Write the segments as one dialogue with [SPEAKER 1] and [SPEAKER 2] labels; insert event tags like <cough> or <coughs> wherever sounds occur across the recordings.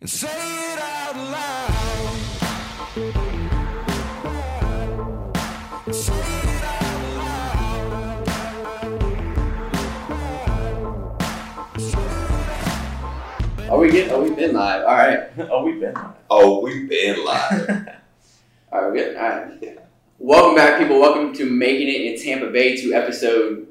[SPEAKER 1] and say it out loud. Say it out loud.
[SPEAKER 2] Are we getting? Oh, we've been live. All right. <laughs>
[SPEAKER 3] oh, we've been. Live.
[SPEAKER 4] Oh, we've been live. <laughs>
[SPEAKER 2] All right. We're good. All right. Welcome back, people. Welcome to making it in Tampa Bay to episode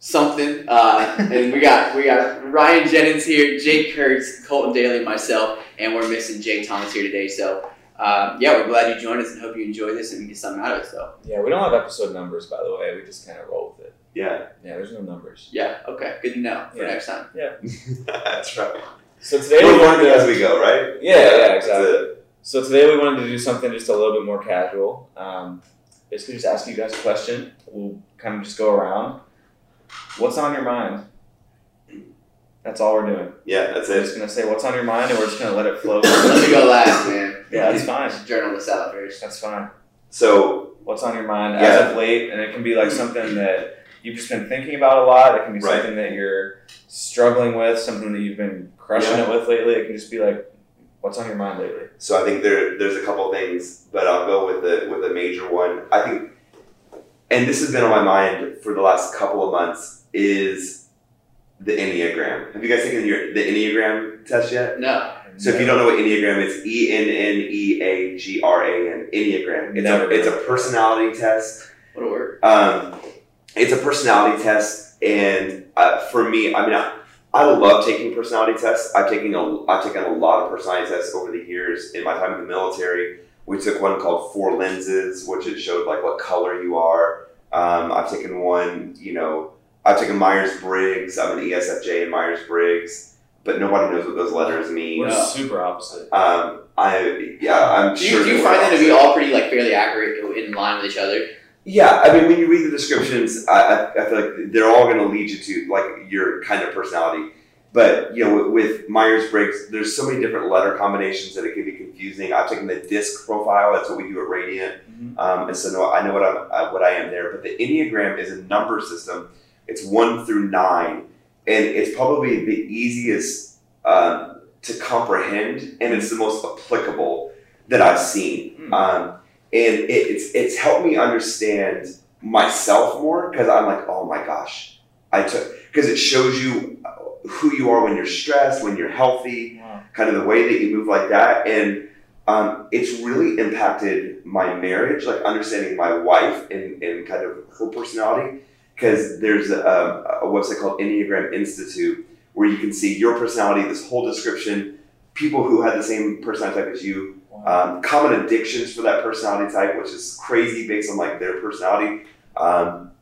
[SPEAKER 2] something. Uh, and we got we got Ryan Jennings here, Jake Kurtz, Colton Daly, myself, and we're missing Jake Thomas here today. So. Um, yeah, we're glad you joined us and hope you enjoy this and we get something out of it. So,
[SPEAKER 3] Yeah, we don't have episode numbers, by the way. We just kind of roll with it.
[SPEAKER 4] yeah,
[SPEAKER 3] Yeah, there's no numbers.
[SPEAKER 2] yeah, okay, good to know for
[SPEAKER 3] Yeah.
[SPEAKER 2] next time. Yeah. <laughs>
[SPEAKER 4] That's right.
[SPEAKER 3] So today
[SPEAKER 4] We're
[SPEAKER 3] we wanted
[SPEAKER 4] learning as we go, right?
[SPEAKER 3] Yeah, yeah,
[SPEAKER 4] that's
[SPEAKER 3] exactly. so today we wanted to do something just a little bit more casual. Um, basically, just ask you guys a question. We'll kind of just go around. What's on your mind? That's all we're doing.
[SPEAKER 4] Yeah, that's
[SPEAKER 3] We're
[SPEAKER 4] it.
[SPEAKER 3] just gonna say what's on your mind, and we're just gonna let it flow. <coughs>
[SPEAKER 2] Let me go last, man.
[SPEAKER 3] Yeah, that's fine.
[SPEAKER 2] Journal this out first.
[SPEAKER 3] That's fine.
[SPEAKER 4] So,
[SPEAKER 3] What's on your mind
[SPEAKER 4] Yeah.
[SPEAKER 3] as of late, and it can be like something that you've just been thinking about a lot. It can be
[SPEAKER 4] Right.
[SPEAKER 3] something that you're struggling with, something that you've been crushing
[SPEAKER 4] Yeah.
[SPEAKER 3] it with lately. It can just be like, what's on your mind lately?
[SPEAKER 4] so I think there there's a couple things, but I'll go with the with a major one. I think, and this has been on my mind for the last couple of months is the Enneagram. Have you guys taken your the Enneagram test yet?
[SPEAKER 2] No.
[SPEAKER 4] So if you don't know what Enneagram is, E N N E A G R A N, Enneagram. It's
[SPEAKER 3] Never
[SPEAKER 4] a it's a
[SPEAKER 3] heard of it.
[SPEAKER 4] personality test.
[SPEAKER 2] What a word.
[SPEAKER 4] Um, it's a personality test, and uh, for me, I mean, I, I love taking personality tests. I've taken a I've taken a lot of personality tests over the years in my time in the military. We took one called Four Lenses, which it showed like what color you are. Um, I've taken one, you know, I've taken Myers Briggs. I'm an ESFJ in Myers Briggs, but nobody knows what those letters mean.
[SPEAKER 3] We're
[SPEAKER 2] Yeah.
[SPEAKER 3] super opposite.
[SPEAKER 4] Um, I yeah, I'm
[SPEAKER 2] Do you,
[SPEAKER 4] sure.
[SPEAKER 2] do you find them to be all pretty like fairly accurate in line with each other?
[SPEAKER 4] Yeah, I mean, when you read the descriptions, I, I, I feel like they're all going to lead you to like your kind of personality. But you know, with, with Myers Briggs, there's so many different letter combinations that it can be confusing. I've taken the DISC profile; that's what we do at Radiant,
[SPEAKER 3] Mhm.
[SPEAKER 4] um, and so no, I know what I'm uh, what I am there. But the Enneagram is a number system. It's one through nine, and it's probably the easiest um, to comprehend, and it's the most applicable that I've seen.
[SPEAKER 3] Mm.
[SPEAKER 4] Um, and it, it's it's helped me understand myself more because I'm like, oh my gosh, I took because it shows you who you are when you're stressed, when you're healthy,
[SPEAKER 3] Wow.
[SPEAKER 4] kind of the way that you move like that, and um, it's really impacted my marriage, like understanding my wife and, and kind of her personality. Because there's a, a website called Enneagram Institute where you can see your personality, this whole description, people who had the same personality type as you,
[SPEAKER 3] Wow.
[SPEAKER 4] um, common addictions for that personality type, which is crazy based on like their personality. Um,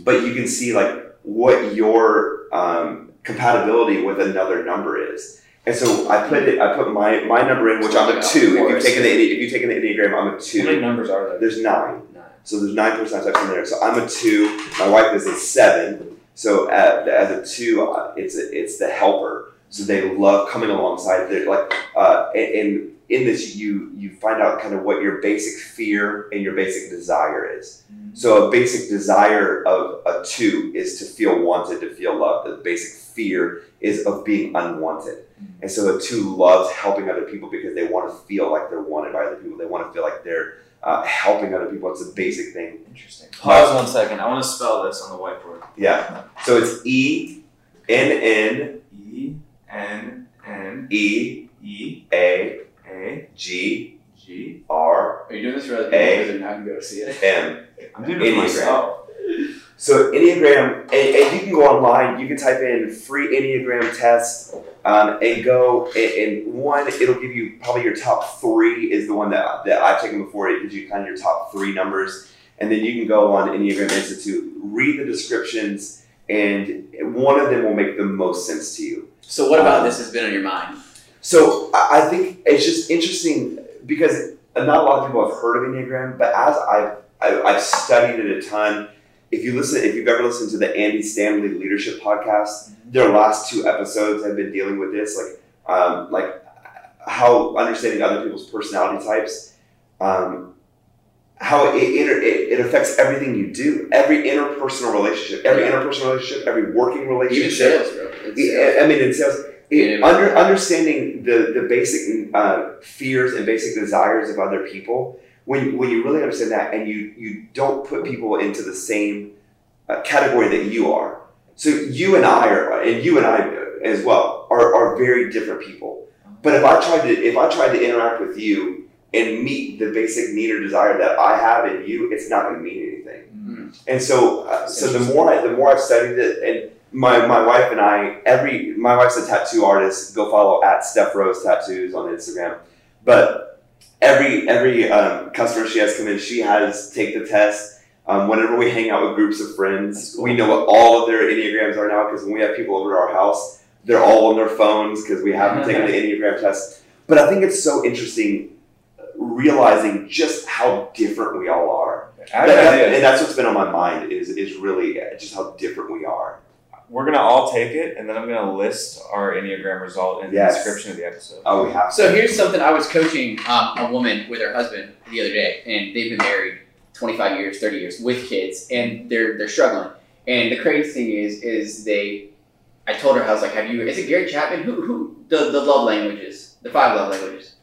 [SPEAKER 4] but you can see like what your um, compatibility with another number is. And so I put it. I put my my number in, which I'm a two. If you've taken the if you've taken the enneagram, I'm a two.
[SPEAKER 3] How many numbers are there?
[SPEAKER 4] There's nine.
[SPEAKER 3] Nine.
[SPEAKER 4] So there's nine types in there. So I'm a two. My wife is a seven. So at, as a two, uh, it's a, it's the helper. So they love coming alongside. They're like, uh, and, and in this, you you find out kind of what your basic fear and your basic desire is.
[SPEAKER 3] Mhm.
[SPEAKER 4] So a basic desire of a two is to feel wanted, to feel loved. The basic fear is of being unwanted. And so a two loves helping other people because they want to feel like they're wanted by other people. They want to feel like they're uh, helping other people. It's a basic thing.
[SPEAKER 3] Interesting. Pause one second. I want to spell this on the whiteboard.
[SPEAKER 4] Yeah. So it's E N N
[SPEAKER 3] E N N
[SPEAKER 4] E
[SPEAKER 3] E
[SPEAKER 4] A
[SPEAKER 3] A
[SPEAKER 4] G
[SPEAKER 3] G.
[SPEAKER 4] R
[SPEAKER 2] Are you doing this for other
[SPEAKER 4] A.
[SPEAKER 2] people because they're not gonna be able to see it?
[SPEAKER 4] M. <laughs>
[SPEAKER 3] I'm doing
[SPEAKER 4] it
[SPEAKER 3] it
[SPEAKER 4] for
[SPEAKER 3] myself.
[SPEAKER 4] So Enneagram, and, and you can go online. You can type in free Enneagram test, um, and go. And, and one, it'll give you probably your top three is the one that that I've taken before. It gives you kind of your top three numbers, and then you can go on Enneagram Institute, read the descriptions, and one of them will make the most sense to you.
[SPEAKER 2] So what about
[SPEAKER 4] Um,
[SPEAKER 2] this has been on your mind?
[SPEAKER 4] So I think it's just interesting because not a lot of people have heard of Enneagram, but as I've, I- I've studied it a ton, if you listen, if you've ever listened to the Andy Stanley Leadership Podcast, their last two episodes have been dealing with this, like um, like how understanding other people's personality types, um, how it, inter- it it affects everything you do, every interpersonal relationship, every
[SPEAKER 2] Yeah.
[SPEAKER 4] interpersonal relationship, every working
[SPEAKER 2] Even
[SPEAKER 4] relationship.
[SPEAKER 2] sales, bro. Sales.
[SPEAKER 4] I mean, in sales, it, under understanding the the basic uh, fears and basic desires of other people. When when you really understand that, and you you don't put people into the same uh, category that you are. So you and I are, and you and I as well, are, are very different people. But if I tried to if I tried to interact with you and meet the basic need or desire that I have in you, it's not going to mean anything.
[SPEAKER 2] Mm.
[SPEAKER 4] And so, uh, so the more I, the more I've studied it, and my, my wife and I, every my wife's a tattoo artist. Go follow at Steph Rose Tattoos on Instagram. But every every um, customer she has come in, she has take the test. Um, whenever we hang out with groups of friends,
[SPEAKER 2] cool.
[SPEAKER 4] we know what all of their enneagrams are now because when we have people over to our house, they're all on their phones because we haven't taken the <laughs> enneagram test. But I think it's so interesting uh, realizing just how different we all are. That-
[SPEAKER 3] an
[SPEAKER 4] that- and that's what's been on my mind is is really just how different we are.
[SPEAKER 3] We're gonna all take it, and then I'm gonna list our enneagram result in
[SPEAKER 4] Yes.
[SPEAKER 3] the description of the episode.
[SPEAKER 4] Oh, we have.
[SPEAKER 2] So here's something I was coaching um, a woman with her husband the other day, and they've been married 25 years, 30 years with kids, and they're they're struggling. And the crazy thing is, is they, I told her I was like, have you? Is it Gary Chapman? Who who the the love languages, the five love languages?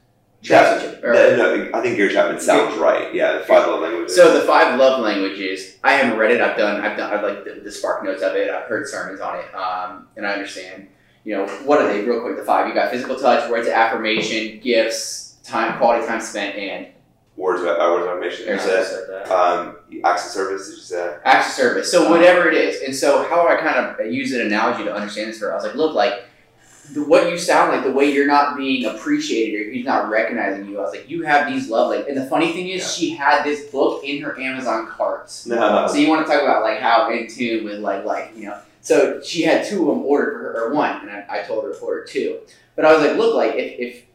[SPEAKER 4] Yeah, No, I think Gary Chapman sounds right. Yeah, the five love languages.
[SPEAKER 2] So the five love languages, I haven't read it. I've done. I've done. I've like the, the spark notes of it. I've heard sermons on it, um, and I understand. You know, what are they? Real quick, the five. You got physical touch, words of affirmation, gifts, time, quality time spent, and
[SPEAKER 4] words of uh, words of affirmation.
[SPEAKER 2] There's that.
[SPEAKER 4] um, acts of service. Did you say?
[SPEAKER 2] acts of service. So whatever it is, and so how I kind of use an analogy to understand this for, I was like, look, like the, what you sound like, the way you're not being appreciated or he's not recognizing you. I was like, you have these love like, and the funny thing is,
[SPEAKER 4] Yeah.
[SPEAKER 2] she had this book in her Amazon carts. <laughs>
[SPEAKER 4] No.
[SPEAKER 2] So you want to talk about like how in tune with like life, you know? So she had two of them ordered for her, or one, and I, I told her to order two. But I was like, look, like if if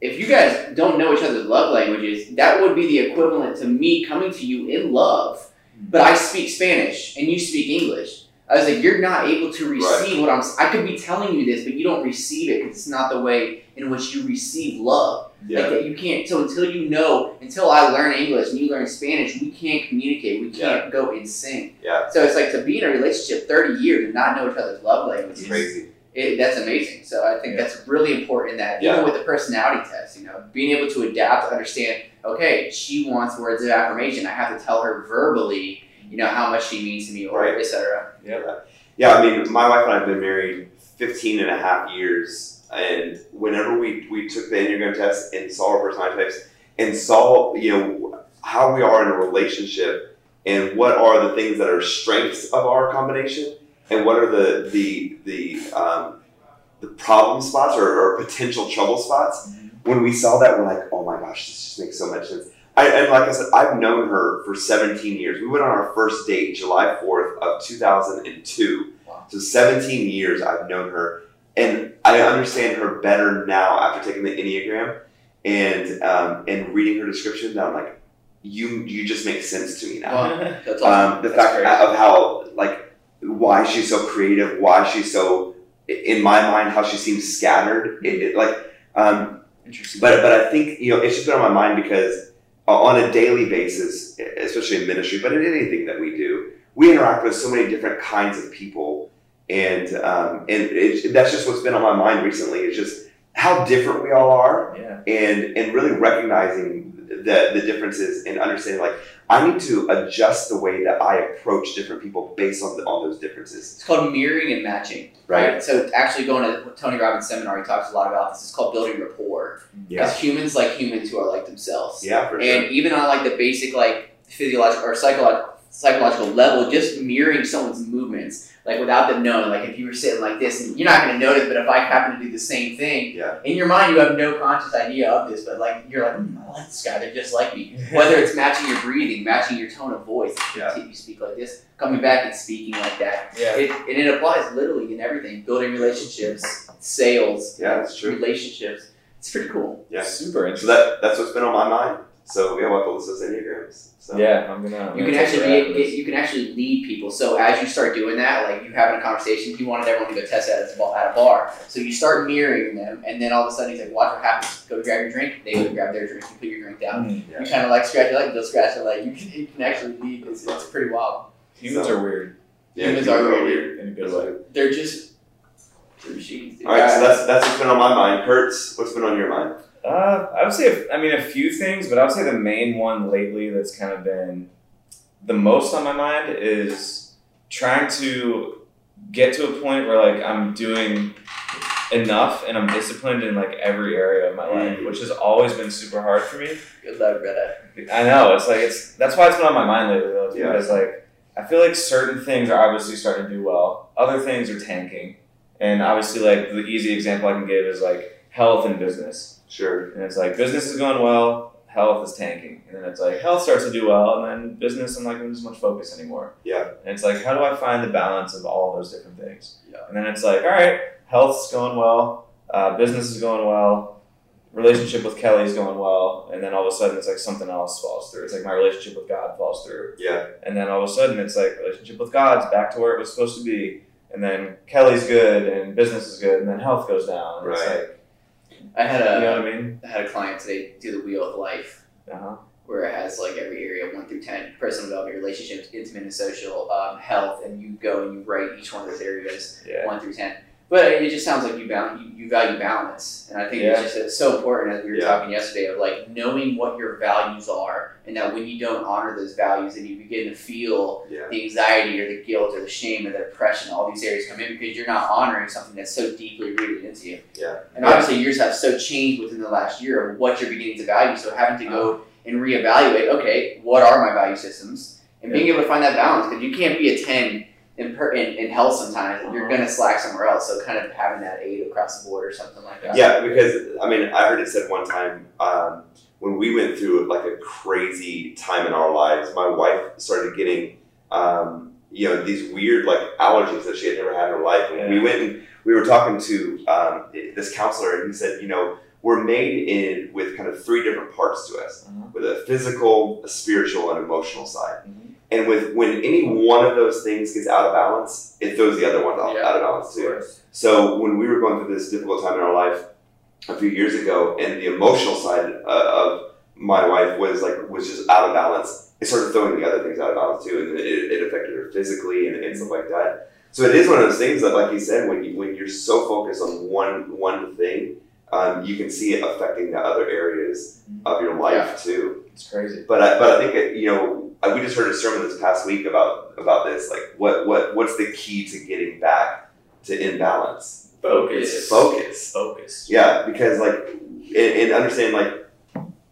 [SPEAKER 2] if you guys don't know each other's love languages, that would be the equivalent to me coming to you in love, but I speak Spanish and you speak English. I was like, you're not able to receive what I'm. I could be telling you this, but you don't receive it because it's not the way in which you receive love.
[SPEAKER 4] Yeah.
[SPEAKER 2] Like that, you can't. So until you know, until I learn English and you learn Spanish, we can't communicate. We can't go in sync.
[SPEAKER 4] Yeah.
[SPEAKER 2] So it's like to be in a relationship thirty years and not know each other's love language.
[SPEAKER 4] It's crazy.
[SPEAKER 2] It, that's amazing. So I think
[SPEAKER 3] Yeah.
[SPEAKER 2] that's really important. That
[SPEAKER 4] Yeah.
[SPEAKER 2] even with the personality test, you know, being able to adapt to understand. Okay, she wants words of affirmation. I have to tell her verbally, you know, how much she means to me, or
[SPEAKER 4] Right.
[SPEAKER 2] etc.
[SPEAKER 4] Yeah, I mean, my wife and I have been married 15 and a half years, and whenever we, we took the Enneagram test and saw our personality types and saw, you know, how we are in a relationship and what are the things that are strengths of our combination and what are the, the, the, um, the problem spots or, or potential trouble spots, when we saw that, we're like, oh my gosh, this just makes so much sense. I, and like I said, I've known her for 17 years. We went on our first date July 4th of 2002.
[SPEAKER 2] Wow.
[SPEAKER 4] So 17 years I've known her. And I understand her better now after taking the Enneagram and um, and reading her description. That I'm like, you you just make sense to me now.
[SPEAKER 2] Well, <laughs> that's awesome.
[SPEAKER 4] Um, the
[SPEAKER 2] That's
[SPEAKER 4] fact
[SPEAKER 2] great.
[SPEAKER 4] of how like why she's so creative, why she's so in my mind how she seems scattered. It, it, like um,
[SPEAKER 3] Interesting.
[SPEAKER 4] but but I think you know it's just been on my mind because on a daily basis, especially in ministry, but in anything that we do, we interact with so many different kinds of people, and um, and it, that's just what's been on my mind recently. Is just how different we all are,
[SPEAKER 3] yeah.
[SPEAKER 4] and and really recognizing the the differences and understanding like I need to adjust the way that I approach different people based on the, on those differences.
[SPEAKER 2] It's called mirroring and matching.
[SPEAKER 4] Right.
[SPEAKER 2] So actually going to Tony Robbins' seminar, he talks a lot about this. It's called building rapport.
[SPEAKER 4] Yeah.
[SPEAKER 2] Because humans like humans who are like themselves.
[SPEAKER 4] Yeah, for sure.
[SPEAKER 2] And even on like the basic like physiological or psychological psychological level, just mirroring someone's movements, like without them knowing, like if you were sitting like this, and you're not going to notice, but if I happen to do the same thing,
[SPEAKER 4] Yeah.
[SPEAKER 2] in your mind you have no conscious idea of this, but like you're like, hmm, I like this guy, they're just like me. <laughs> Whether it's matching your breathing, matching your tone of voice, if you-
[SPEAKER 4] Yeah.
[SPEAKER 2] you speak like this, coming back and speaking like that.
[SPEAKER 3] Yeah.
[SPEAKER 2] It, and it applies literally in everything, building relationships, sales,
[SPEAKER 4] Yeah, that's true.
[SPEAKER 2] relationships. It's pretty cool.
[SPEAKER 4] Yeah.
[SPEAKER 3] Super And
[SPEAKER 4] So
[SPEAKER 3] interesting.
[SPEAKER 4] that that's what's been on my mind. So we'll have to list those enneagrams. So.
[SPEAKER 3] yeah, I'm gonna. I'm
[SPEAKER 2] You
[SPEAKER 3] gonna
[SPEAKER 2] can actually be, get, you can actually lead people. So as you start doing that, like you having a conversation, he wanted everyone to go test that at a bar- at a bar. So you start mirroring them, and then all of a sudden he's like, "Watch what happens. Go to grab your drink. They go to grab their drink. You put your drink down.
[SPEAKER 3] Mm.
[SPEAKER 4] Yeah.
[SPEAKER 2] You kind of like scratch your leg, they'll scratch their leg. You can, you can actually lead. It's, it's pretty wild.
[SPEAKER 3] Humans
[SPEAKER 4] So-
[SPEAKER 3] are weird
[SPEAKER 4] Yeah,
[SPEAKER 2] Humans
[SPEAKER 4] people
[SPEAKER 2] are
[SPEAKER 4] are
[SPEAKER 2] weird.
[SPEAKER 3] in a good way.
[SPEAKER 2] They're just The machines. dude.
[SPEAKER 4] All right, so that's that's what's been on my mind. Kurtz, what's been on your mind?
[SPEAKER 3] Uh, I would say, I mean, a few things, but I would say the main one lately that's kind of been the most on my mind is trying to get to a point where like I'm doing enough and I'm disciplined in like every area of my life,
[SPEAKER 4] Mm.
[SPEAKER 3] which has always been super hard for me.
[SPEAKER 2] Good luck, brother.
[SPEAKER 3] I know it's like it's that's why it's been on my mind lately though,
[SPEAKER 4] Yeah.
[SPEAKER 3] because like I feel like certain things are obviously starting to do well, other things are tanking, and obviously like the easy example I can give is like health and business.
[SPEAKER 4] Sure.
[SPEAKER 3] And it's like business is going well, health is tanking. And then it's like health starts to do well, and then business, I'm like not giving as much focus anymore.
[SPEAKER 4] Yeah.
[SPEAKER 3] And it's like, how do I find the balance of all those different things?
[SPEAKER 2] Yeah.
[SPEAKER 3] And then it's like, all right, health's going well, uh, business is going well, relationship with Kelly's going well, and then all of a sudden it's like something else falls through. It's like my relationship with God falls through.
[SPEAKER 4] Yeah.
[SPEAKER 3] And then all of a sudden it's like relationship with God's back to where it was supposed to be. And then Kelly's good and business is good, and then health goes down. And It's
[SPEAKER 4] Right.
[SPEAKER 3] like,
[SPEAKER 2] I had a you
[SPEAKER 3] know what I mean?
[SPEAKER 2] I had a client today do the wheel of life
[SPEAKER 3] Uh-huh.
[SPEAKER 2] where it has like every area one through ten: personal development, relationships, intimate and social, um, health, and you go and you write each one of those areas
[SPEAKER 3] Yeah.
[SPEAKER 2] one through ten. But it just sounds like you val- you, you value balance, and I think
[SPEAKER 3] Yeah.
[SPEAKER 2] it's just it's so important as we were
[SPEAKER 4] Yeah.
[SPEAKER 2] talking yesterday of like knowing what your values are, and that when you don't honor those values, then you begin to feel
[SPEAKER 4] Yeah.
[SPEAKER 2] the anxiety or the guilt or the shame or the depression, all these areas come in because you're not honoring something that's so deeply rooted into you.
[SPEAKER 4] Yeah.
[SPEAKER 2] And obviously yours have so changed within the last year of what you're beginning to value. So having to go uh-huh. and reevaluate, okay, what are my value systems? And being able to find that balance because you can't be a ten in, per, in, in health sometimes. You're
[SPEAKER 3] Uh-huh.
[SPEAKER 2] gonna slack somewhere else. So kind of having that aid across the board or something like that.
[SPEAKER 4] Yeah, because I mean, I heard it said one time um, when we went through like a crazy time in our lives. My wife started getting, um, you know, these weird like allergies that she had never had in her life. And we went and we were talking to um, this counselor, and he said, you know, we're made in with kind of three different parts to us,
[SPEAKER 3] Uh-huh.
[SPEAKER 4] with a physical, a spiritual, and emotional side.
[SPEAKER 3] Mhm.
[SPEAKER 4] And with when any one of those things gets out of balance, it throws the other one out,
[SPEAKER 2] Yeah.
[SPEAKER 4] out of balance too.
[SPEAKER 2] course.
[SPEAKER 4] So when we were going through this difficult time in our life a few years ago, and the emotional side uh, of my wife was like was just out of balance, it started throwing the other things out of balance too, and it, it affected her physically and, and stuff like that. So it is one of those things that, like you said, when you when you're so focused on one one thing, um, you can see it affecting the other areas of your life too.
[SPEAKER 3] It's crazy.
[SPEAKER 4] But I, but I think it, you know we just heard a sermon this past week about about this. Like what what what's the key to getting back to imbalance?
[SPEAKER 2] Focus.
[SPEAKER 4] Focus.
[SPEAKER 3] Focus.
[SPEAKER 4] Yeah, because like and, and understand like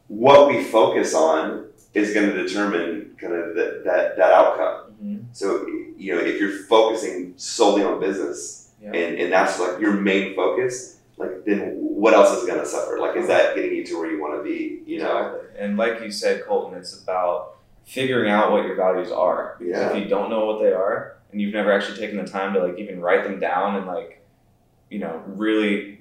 [SPEAKER 4] what we focus on is going to determine kind of that that that outcome.
[SPEAKER 3] Mhm.
[SPEAKER 4] So you know if you're focusing solely on business
[SPEAKER 3] Yeah.
[SPEAKER 4] and and that's like your main focus, like then what else is going to suffer? Like is that getting you to where you want to be? You know?
[SPEAKER 3] And like you said, Colton, it's about figuring out what your values are. Because
[SPEAKER 4] Yeah.
[SPEAKER 3] if you don't know what they are and you've never actually taken the time to like even write them down and like, you know, really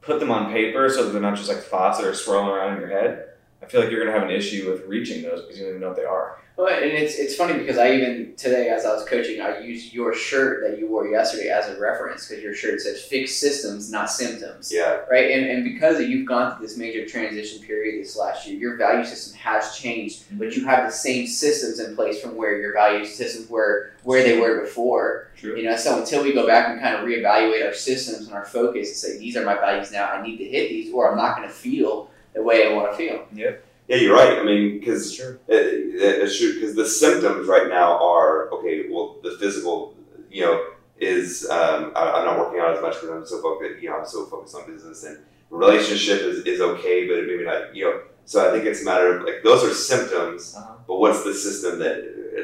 [SPEAKER 3] put them on paper so that they're not just like thoughts that are swirling around in your head, I feel like you're gonna have an issue with reaching those because you don't even know what they are.
[SPEAKER 2] Well, and it's it's funny because I even today, as I was coaching, I used your shirt that you wore yesterday as a reference because your shirt says "fix systems, not symptoms."
[SPEAKER 4] Yeah.
[SPEAKER 2] Right, and, and because you've gone through this major transition period this last year, your value system has changed, but mm-hmm. you have the same systems in place from where your value systems were where they were before.
[SPEAKER 3] True.
[SPEAKER 2] You know, so until we go back and kind of reevaluate our systems and our focus and say these are my values now, I need to hit these, or I'm not going to feel the way I want to feel.
[SPEAKER 4] Yeah, Yeah, you're right. I mean, because
[SPEAKER 3] Sure.
[SPEAKER 4] It, it, it's true because the symptoms right now are okay. Well, the physical, you know, is um, I, I'm not working out as much because I'm so focused. You know, I'm so focused on business and relationship is, is okay, but maybe not. You know, so I think it's a matter of like those are symptoms,
[SPEAKER 3] Uh-huh.
[SPEAKER 4] but what's the system that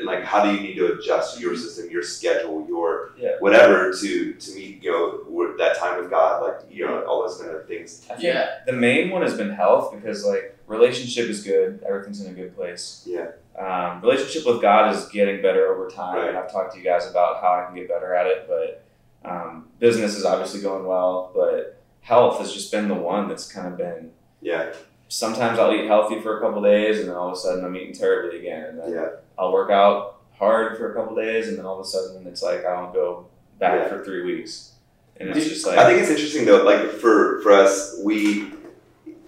[SPEAKER 4] like how do you need to adjust your system, your schedule, your
[SPEAKER 3] Yeah.
[SPEAKER 4] whatever to to meet you know that time with God, like you know all those kind of things.
[SPEAKER 3] I think the main one has been health because like relationship is good, everything's in a good place.
[SPEAKER 4] Yeah.
[SPEAKER 3] Um, relationship with God is getting better over time,
[SPEAKER 4] Right.
[SPEAKER 3] and I've talked to you guys about how I can get better at it. But um, business is obviously going well, but health has just been the one that's kind of been.
[SPEAKER 4] Yeah,
[SPEAKER 3] Sometimes I'll eat healthy for a couple days, and then all of a sudden I'm eating terribly again. And then
[SPEAKER 4] yeah,
[SPEAKER 3] I'll work out hard for a couple days, and then all of a sudden it's like I don't go back
[SPEAKER 4] Yeah.
[SPEAKER 3] for three weeks, and it's just like
[SPEAKER 4] I think it's interesting though, like for for us, we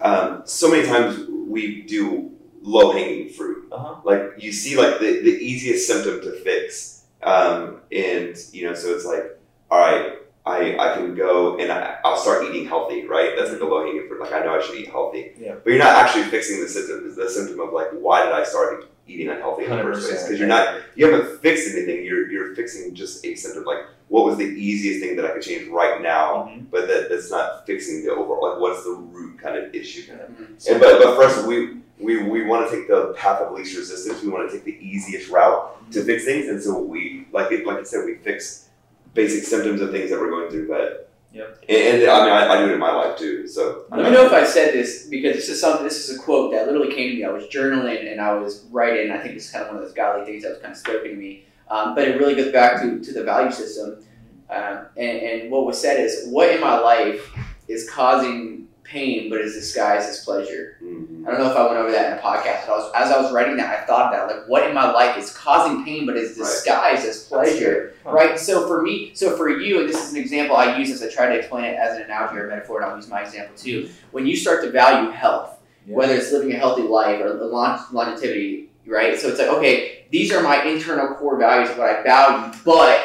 [SPEAKER 4] um, so many times we do low hanging fruit.
[SPEAKER 3] Uh-huh.
[SPEAKER 4] Like you see, like the, the easiest symptom to fix, um, and you know, so it's like, all right, I, I can go and I, I'll start eating healthy, right? That's like the low hanging fruit. Like I know I should eat healthy,
[SPEAKER 3] Yeah.
[SPEAKER 4] but you're not actually fixing the symptom. The symptom of like why did I start eating unhealthy in the first place? Because you're not you haven't fixed anything. You're you're fixing just a symptom. Like what was the easiest thing that I could change right now?
[SPEAKER 3] Mhm.
[SPEAKER 4] But that, that's not fixing the overall. Like what's the root kind of issue?
[SPEAKER 2] Mhm.
[SPEAKER 4] And, but but first we we, we want to take the path of least resistance. We want to take the easiest route to fix things, and so we like it like I said we fix basic symptoms of things that we're going through. But
[SPEAKER 3] Yep.
[SPEAKER 4] and, and I mean I, I do it in my life too. So
[SPEAKER 2] Let me know if I said this because this is something. This is a quote that literally came to me. I was journaling and I was writing. I think it's kind of one of those godly things that was kind of spoken to me. Um, but it really goes back to, to the value system. Um, and, and what was said is, what in my life is causing pain but is disguised as pleasure?
[SPEAKER 4] Mhm.
[SPEAKER 2] I don't know if I went over that in a podcast, but I was, as I was writing that, I thought that like, what in my life is causing pain but is
[SPEAKER 4] Right.
[SPEAKER 2] disguised as pleasure?
[SPEAKER 3] Huh.
[SPEAKER 2] right? So for me, so for you, and this is an example I use as I try to explain it as an analogy or metaphor, and I'll use my example too. When you start to value health,
[SPEAKER 3] Yeah.
[SPEAKER 2] whether it's living a healthy life or lon- longevity, right? So it's like, okay, these are my internal core values, what I value, but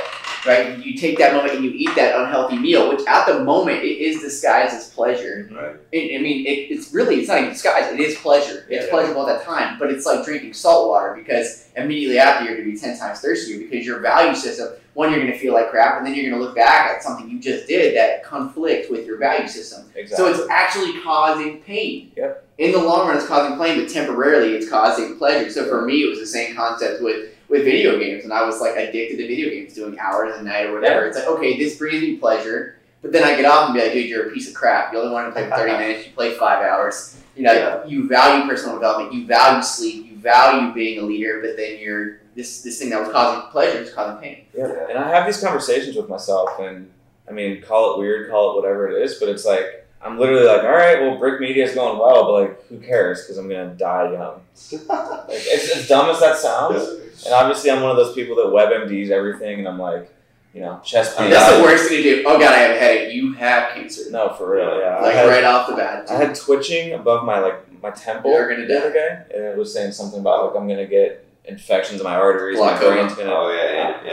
[SPEAKER 2] right, you take that moment and you eat that unhealthy meal, which at the moment it is disguised as pleasure.
[SPEAKER 4] Right.
[SPEAKER 2] I I mean, it, it's really it's not even disguised. It is pleasure. It's
[SPEAKER 3] Yeah.
[SPEAKER 2] pleasurable at that time, but it's like drinking salt water because immediately after you're going to be ten times thirstier because your value system. One, you're going to feel like crap, and then you're going to look back at something you just did that conflicts with your value system.
[SPEAKER 3] Exactly.
[SPEAKER 2] So it's actually causing pain.
[SPEAKER 3] Yep.
[SPEAKER 2] In the long run, it's causing pain, but temporarily, it's causing pleasure. So for me, it was the same concept with with video games, and I was like addicted to video games, doing hours a night or whatever. It's like, okay, this brings me pleasure, but then I get off and be like, dude, you're a piece of crap. You only want to play 30 <laughs> minutes, you play five hours. You know,
[SPEAKER 4] Yeah.
[SPEAKER 2] you value personal development, you value sleep, you value being a leader, but then you're this this thing that was causing pleasure is causing pain.
[SPEAKER 3] Yeah. And I have these conversations with myself, and I mean, call it weird, call it whatever it is, but it's like, I'm literally like, all right, well, brick media is going well, but like, who cares? Because I'm going to die young. Like, it's as dumb as that sounds. And obviously, I'm one of those people that WebMDs everything, and I'm like, you know, chest pain.
[SPEAKER 2] That's the worst thing to do. Oh god, I have a headache. You have cancer.
[SPEAKER 3] No, for real, yeah.
[SPEAKER 2] Like
[SPEAKER 3] had,
[SPEAKER 2] right off the bat.
[SPEAKER 3] I had twitching above my like my temple
[SPEAKER 2] You're gonna
[SPEAKER 3] the other day, and it was saying something about like I'm gonna get infections in my arteries, my brain's gonna.
[SPEAKER 4] Oh yeah, and, and or something.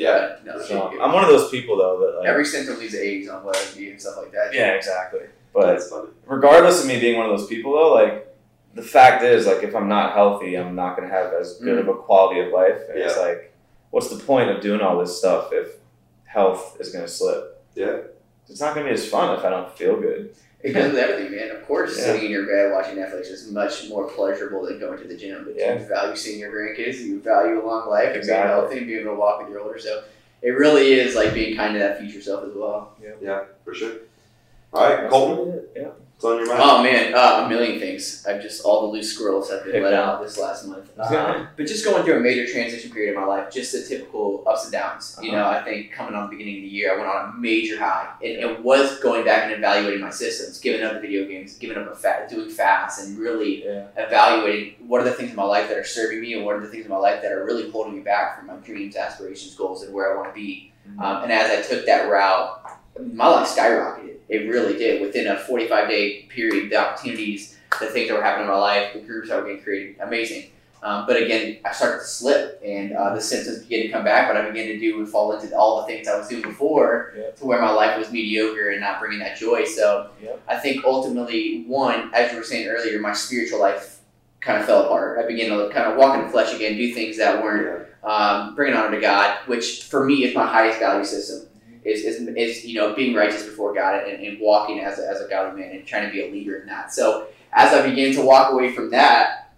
[SPEAKER 4] Yeah.
[SPEAKER 2] no,
[SPEAKER 3] So, I'm one of those people though that like.
[SPEAKER 2] Every symptom leaves eggs on WebMD and stuff like that.
[SPEAKER 3] yeah, exactly. But regardless of me being one of those people though, like the fact is, like if I'm not healthy, I'm not gonna have as good of mm. a quality of life. And it's like, what's the point of doing all this stuff if health is gonna slip?
[SPEAKER 4] Yeah.
[SPEAKER 3] It's not gonna be as fun if I don't feel good.
[SPEAKER 2] It comes with everything, man. Of course,
[SPEAKER 3] Yeah.
[SPEAKER 2] sitting in your bed watching Netflix is much more pleasurable than going to the gym. But
[SPEAKER 3] Yeah.
[SPEAKER 2] you value seeing your grandkids, you value a long life, and being healthy, and being able to walk with your older self. It really is like being kind to that future self as well.
[SPEAKER 4] Yeah, for sure. All right,
[SPEAKER 3] That's
[SPEAKER 4] Colton,
[SPEAKER 3] Yeah.
[SPEAKER 4] What's on your mind?
[SPEAKER 2] Oh man, uh, a million things. I've just all the loose squirrels have been
[SPEAKER 3] Pick
[SPEAKER 2] let
[SPEAKER 3] one.
[SPEAKER 2] out this last month. Um, <laughs> <laughs> but just going through a major transition period in my life, just the typical ups and downs. You know, I think coming on the beginning of the year, I went on a major high, and it was going back and evaluating my systems, giving up the video games, giving up a fat, doing fast, and really
[SPEAKER 3] Yeah.
[SPEAKER 2] evaluating what are the things in my life that are serving me, and what are the things in my life that are really holding me back from my dreams, aspirations, goals, and where I want to be. Um, and as I took that route, my life skyrocketed. It really did. Within a 45 day period, the opportunities, the things that were happening in my life, the groups that were getting created, amazing. Um, but again, I started to slip, and uh, the symptoms began to come back. But I began to do and fall into all the things I was doing before, to where my life was mediocre and not bringing that joy. So. I think ultimately, one, as you were saying earlier, my spiritual life kind of fell apart. I began to kind of walk in the flesh again, do things that weren't
[SPEAKER 4] Yeah.
[SPEAKER 2] um, bringing honor to God, which for me is my highest value system. Is, is, is you know being righteous before God and, and walking as a, as a godly man and trying to be a leader in that. So as I began to walk away from that,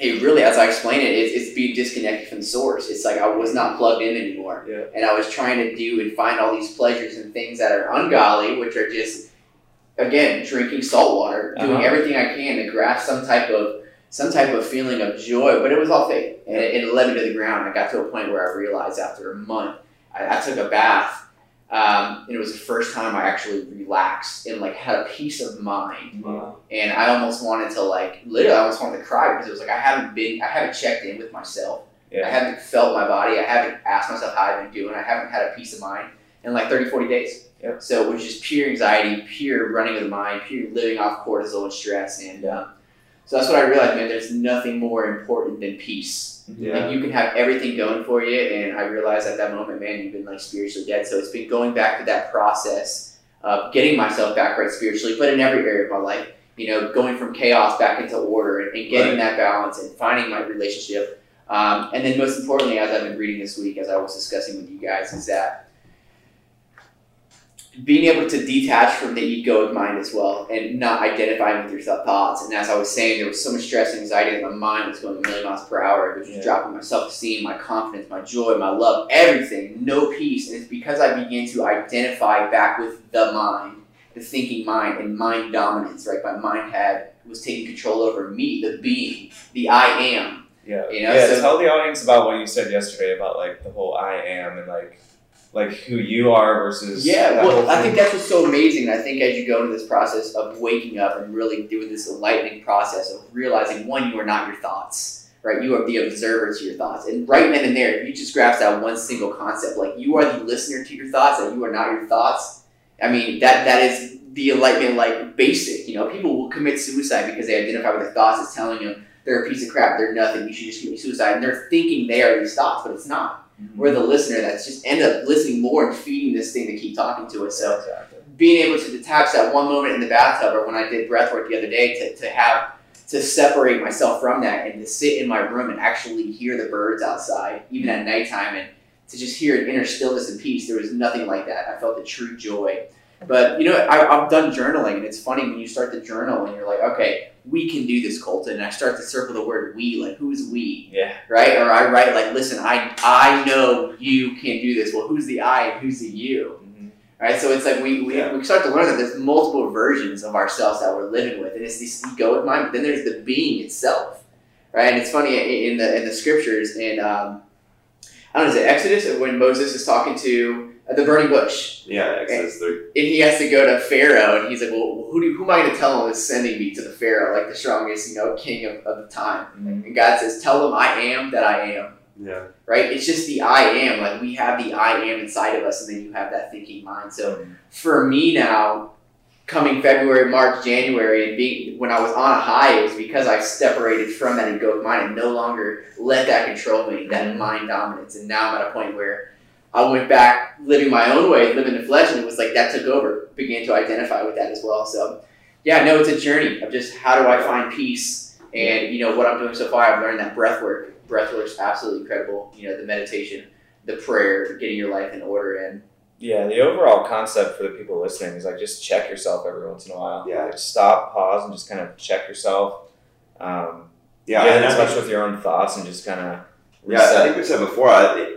[SPEAKER 2] it really, as I explain it, it's, it's being disconnected from the source. It's like I was not plugged in anymore,
[SPEAKER 3] Yeah.
[SPEAKER 2] and I was trying to do and find all these pleasures and things that are ungodly, which are just again drinking salt water, doing
[SPEAKER 3] Uh-huh.
[SPEAKER 2] everything I can to grasp some type of some type of feeling of joy, but it was all fake, and it, it led me to the ground. I got to a point where I realized after a month, I, I took a bath, um, and it was the first time I actually relaxed and like had a peace of mind.
[SPEAKER 3] Wow.
[SPEAKER 2] And I almost wanted to like literally, I almost wanted to cry because it was like I haven't been, I haven't checked in with myself. I haven't felt my body. I haven't asked myself how I've been doing. I haven't had a peace of mind in like 30, 40 days.
[SPEAKER 3] Yep.
[SPEAKER 2] So it was just pure anxiety, pure running of the mind, pure living off cortisol and stress. And um, So that's what I realized, man. There's nothing more important than peace.
[SPEAKER 4] Yeah.
[SPEAKER 2] Like you can have everything going for you, and I realized at that moment, man, you've been like spiritually dead. So it's been going back to that process of getting myself back right spiritually, but in every area of my life. You know, going from chaos back into order and, and getting that balance and finding my relationship. Um, and then most importantly, as I've been reading this week, as I was discussing with you guys, is that being able to detach from the egoic mind as well and not identifying with your thoughts. And as I was saying, there was so much stress and anxiety that my mind was going a million miles per hour, which was
[SPEAKER 3] Yeah.
[SPEAKER 2] dropping my self esteem, my confidence, my joy, my love, everything, no peace. And it's because I began to identify back with the mind, the thinking mind, and mind dominance, right? My mind had was taking control over me, the being, the I am.
[SPEAKER 3] Yeah.
[SPEAKER 2] You know,
[SPEAKER 3] yeah.
[SPEAKER 2] so-
[SPEAKER 3] tell the audience about what you said yesterday about like the whole I am and like like who you are versus
[SPEAKER 2] Yeah, well, I think that's what's so amazing. I think as you go into this process of waking up and really doing this enlightening process of realizing one, you are not your thoughts, right? You are the observer to your thoughts. And right then and there, if you just grasp that one single concept, like you are the listener to your thoughts, and you are not your thoughts. I mean, that that is the enlightenment, like basic. You know, people will commit suicide because they identify with their thoughts as telling them they're a piece of crap, they're nothing, you should just commit suicide, and they're thinking they are these thoughts, but it's not. We're the listener that's just end up listening more and feeding this thing to keep talking to us. So
[SPEAKER 3] exactly.
[SPEAKER 2] being able to detach that one moment in the bathtub or when I did breath work the other day to, to have to separate myself from that and to sit in my room and actually hear the birds outside, even at nighttime and to just hear an inner stillness and peace. There was nothing like that. I felt the true joy. But you know, I, I've done journaling and it's funny when you start to journal and you're like, okay, we can do this, Colton. And I start to circle the word we, like who's we?
[SPEAKER 3] Yeah.
[SPEAKER 2] right? Or I write like, listen, I I know you can do this. Well, who's the I and who's the you?
[SPEAKER 3] Mhm.
[SPEAKER 2] Right? So it's like we, we,
[SPEAKER 4] Yeah.
[SPEAKER 2] we start to learn that there's multiple versions of ourselves that we're living with, and it's this egoic mind. But then there's the being itself, right? And it's funny in the in the scriptures in um, I don't know, is it Exodus when Moses is talking to the burning bush,
[SPEAKER 4] Yeah, Exodus three.
[SPEAKER 2] and he has to go to Pharaoh, and he's like, well, who do, who am I going to tell him is sending me to the Pharaoh, like the strongest, you know, king of, of the time?
[SPEAKER 3] Mhm.
[SPEAKER 2] And God says, tell them I am that I am
[SPEAKER 4] Yeah.
[SPEAKER 2] right? It's just the I am. Like we have the I am inside of us, and then you have that thinking mind. So for me now, coming February, March, January, and being when I was on a high, it was because I separated from that egoic mind and no longer let that control me, that mind dominance. And now I'm at a point where I went back living my own way, living the flesh, and it was like that took over. Began to identify with that as well. So yeah, no, it's a journey of just how do I find peace. And you know what I'm doing so far, I've learned that breath work. Breath work's absolutely incredible. You know the meditation, the prayer, getting your life in order, and
[SPEAKER 3] Yeah, the overall concept for the people listening is like just check yourself every once in a while.
[SPEAKER 4] Yeah.
[SPEAKER 3] Like stop, pause, and just kind of check yourself. Um,
[SPEAKER 4] Yeah,
[SPEAKER 3] get
[SPEAKER 4] and
[SPEAKER 3] in
[SPEAKER 4] I
[SPEAKER 3] touch
[SPEAKER 4] think-
[SPEAKER 3] with your own thoughts and just kind of
[SPEAKER 4] Yeah, I think we said before. I,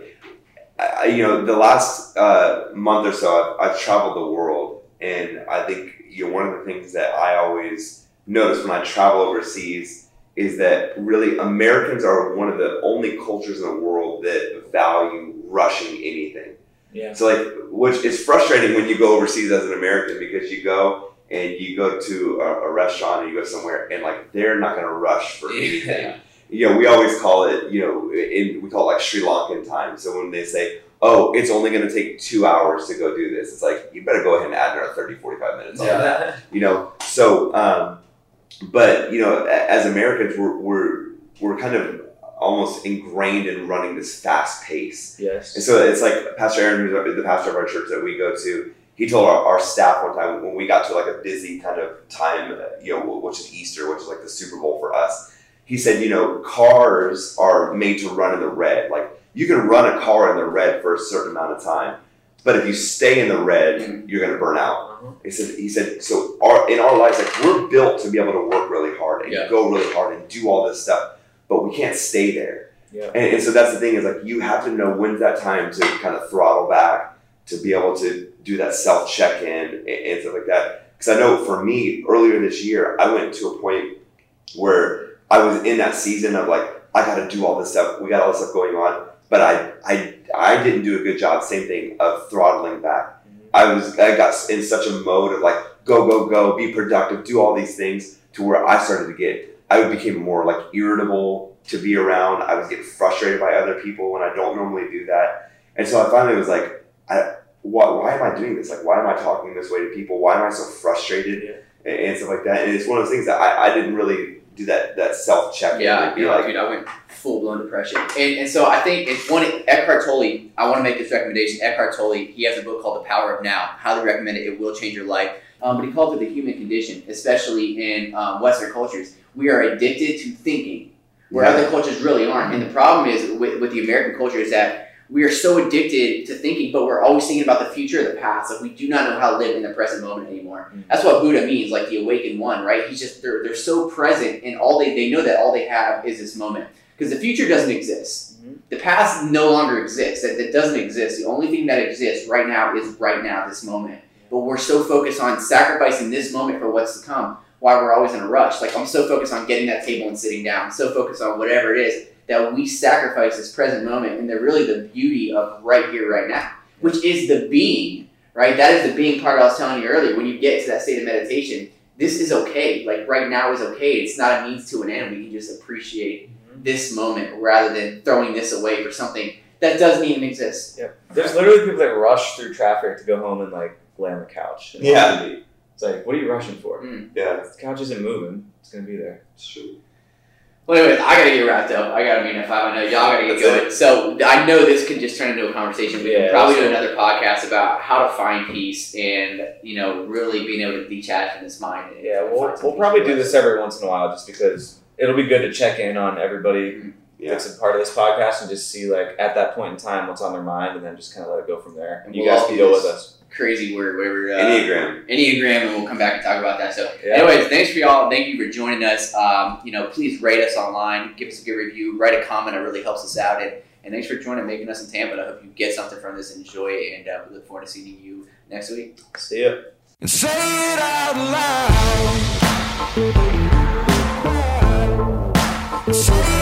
[SPEAKER 4] I, you know, the last uh, month or so, I've, I've traveled the world, and I think you know one of the things that I always notice when I travel overseas is that really Americans are one of the only cultures in the world that value rushing anything.
[SPEAKER 3] Yeah.
[SPEAKER 4] So like, which is frustrating when you go overseas as an American because you go and you go to a, a restaurant and you go somewhere and like they're not going to rush for <laughs> anything you know, we always call it, you know, in, we call it like Sri Lankan time. So when they say, oh, it's only going to take two hours to go do this, it's like, you better go ahead and add another 30, 45 minutes on that, you know? So, um, but, you know, as Americans, we're, we're, we're kind of almost ingrained in running this fast pace.
[SPEAKER 3] yes.
[SPEAKER 4] And so it's like Pastor Aaron, who's the pastor of our church that we go to, he told our, our staff one time when we got to like a busy kind of time, uh, you know, which is Easter, which is like the Super Bowl for us. He said, you know, cars are made to run in the red. Like you can run a car in the red for a certain amount of time, but if you stay in the red, you're going to burn out.
[SPEAKER 3] Uh-huh.
[SPEAKER 4] He said, he said, so our, in our lives, like we're built to be able to work really hard and
[SPEAKER 2] Yeah.
[SPEAKER 4] go really hard and do all this stuff, but we can't stay there.
[SPEAKER 3] Yeah.
[SPEAKER 4] And, and so that's the thing is like you have to know when's that time to kind of throttle back to be able to do that self check in and, and stuff like that. Because I know for me earlier this year, I went to a point where I was in that season of like I got to do all this stuff. We got all this stuff going on, but I I I didn't do a good job. Same thing of throttling back. I was I got in such a mode of like go go go, be productive, do all these things to where I started to get I became more like irritable to be around. I was getting frustrated by other people when I don't normally do that, and so I finally was like, I why, why am I doing this? Like why am I talking this way to people? Why am I so frustrated
[SPEAKER 3] Yeah.
[SPEAKER 4] and, and stuff like that? And it's one of those things that I, I didn't really do that that self check.
[SPEAKER 2] Yeah,
[SPEAKER 4] be
[SPEAKER 2] know,
[SPEAKER 4] like,
[SPEAKER 2] dude, I went full blown depression, and, and so I think it's one Eckhart Tolle. I want to make this recommendation. Eckhart Tolle, he has a book called The Power of Now. Highly recommend it. It will change your life. Um, but he called it the human condition, especially in um, Western cultures. We are addicted to thinking, where
[SPEAKER 4] Yeah.
[SPEAKER 2] other cultures really aren't. And the problem is with, with the American culture is that we are so addicted to thinking, but we're always thinking about the future or the past. Like we do not know how to live in the present moment anymore.
[SPEAKER 3] Mhm.
[SPEAKER 2] That's what Buddha means, like the awakened one, right? He's just they're they're so present and all they they know that all they have is this moment. Because the future doesn't exist.
[SPEAKER 3] Mhm.
[SPEAKER 2] The past no longer exists. That, that doesn't exist. The only thing that exists right now is right now, this moment. But we're so focused on sacrificing this moment for what's to come. Why we're always in a rush. Like I'm so focused on getting that table and sitting down. so focused on whatever it is that we sacrifice this present moment and they're really the beauty of right here, right now, which is the being, right? That is the being part I was telling you earlier. When you get to that state of meditation, this is okay. Like right now is okay. It's not a means to an end. We can just appreciate mm-hmm. this moment rather than throwing this away for something that doesn't even exist. Yeah.
[SPEAKER 3] There's literally people that rush through traffic to go home and like lay on the couch. And
[SPEAKER 4] Yeah.
[SPEAKER 3] It's like, what are you rushing for? Mm.
[SPEAKER 4] yeah,
[SPEAKER 3] The couch isn't moving. It's gonna be there.
[SPEAKER 4] it's true.
[SPEAKER 2] Well, anyways, I gotta get wrapped up. I gotta be meet at five. I know y'all gotta get
[SPEAKER 4] That's
[SPEAKER 2] going. So I know this could just turn into a conversation. We
[SPEAKER 3] Yeah,
[SPEAKER 2] can probably do another podcast about how to find peace and you know really being able to detach from this mind.
[SPEAKER 3] Yeah, we'll, we'll probably do this every once in a while just because it'll be good to check in on everybody
[SPEAKER 4] Yeah.
[SPEAKER 3] that's a part of this podcast and just see like at that point in time what's on their mind and then just kind of let it go from there.
[SPEAKER 2] And
[SPEAKER 3] you
[SPEAKER 2] we'll
[SPEAKER 3] guys can go with us
[SPEAKER 2] crazy word, whatever. Uh,
[SPEAKER 4] Enneagram.
[SPEAKER 2] Enneagram, and we'll come back and talk about that. So,
[SPEAKER 3] yeah.
[SPEAKER 2] anyways, thanks for y'all. Thank you for joining us. Um, you know, please rate us online, give us a good review, write a comment. It really helps us out. And, and thanks for joining, making us in Tampa. I hope you get something from this, enjoy it, and uh, we look forward to seeing you next week.
[SPEAKER 3] See ya.
[SPEAKER 1] And say it out loud. Say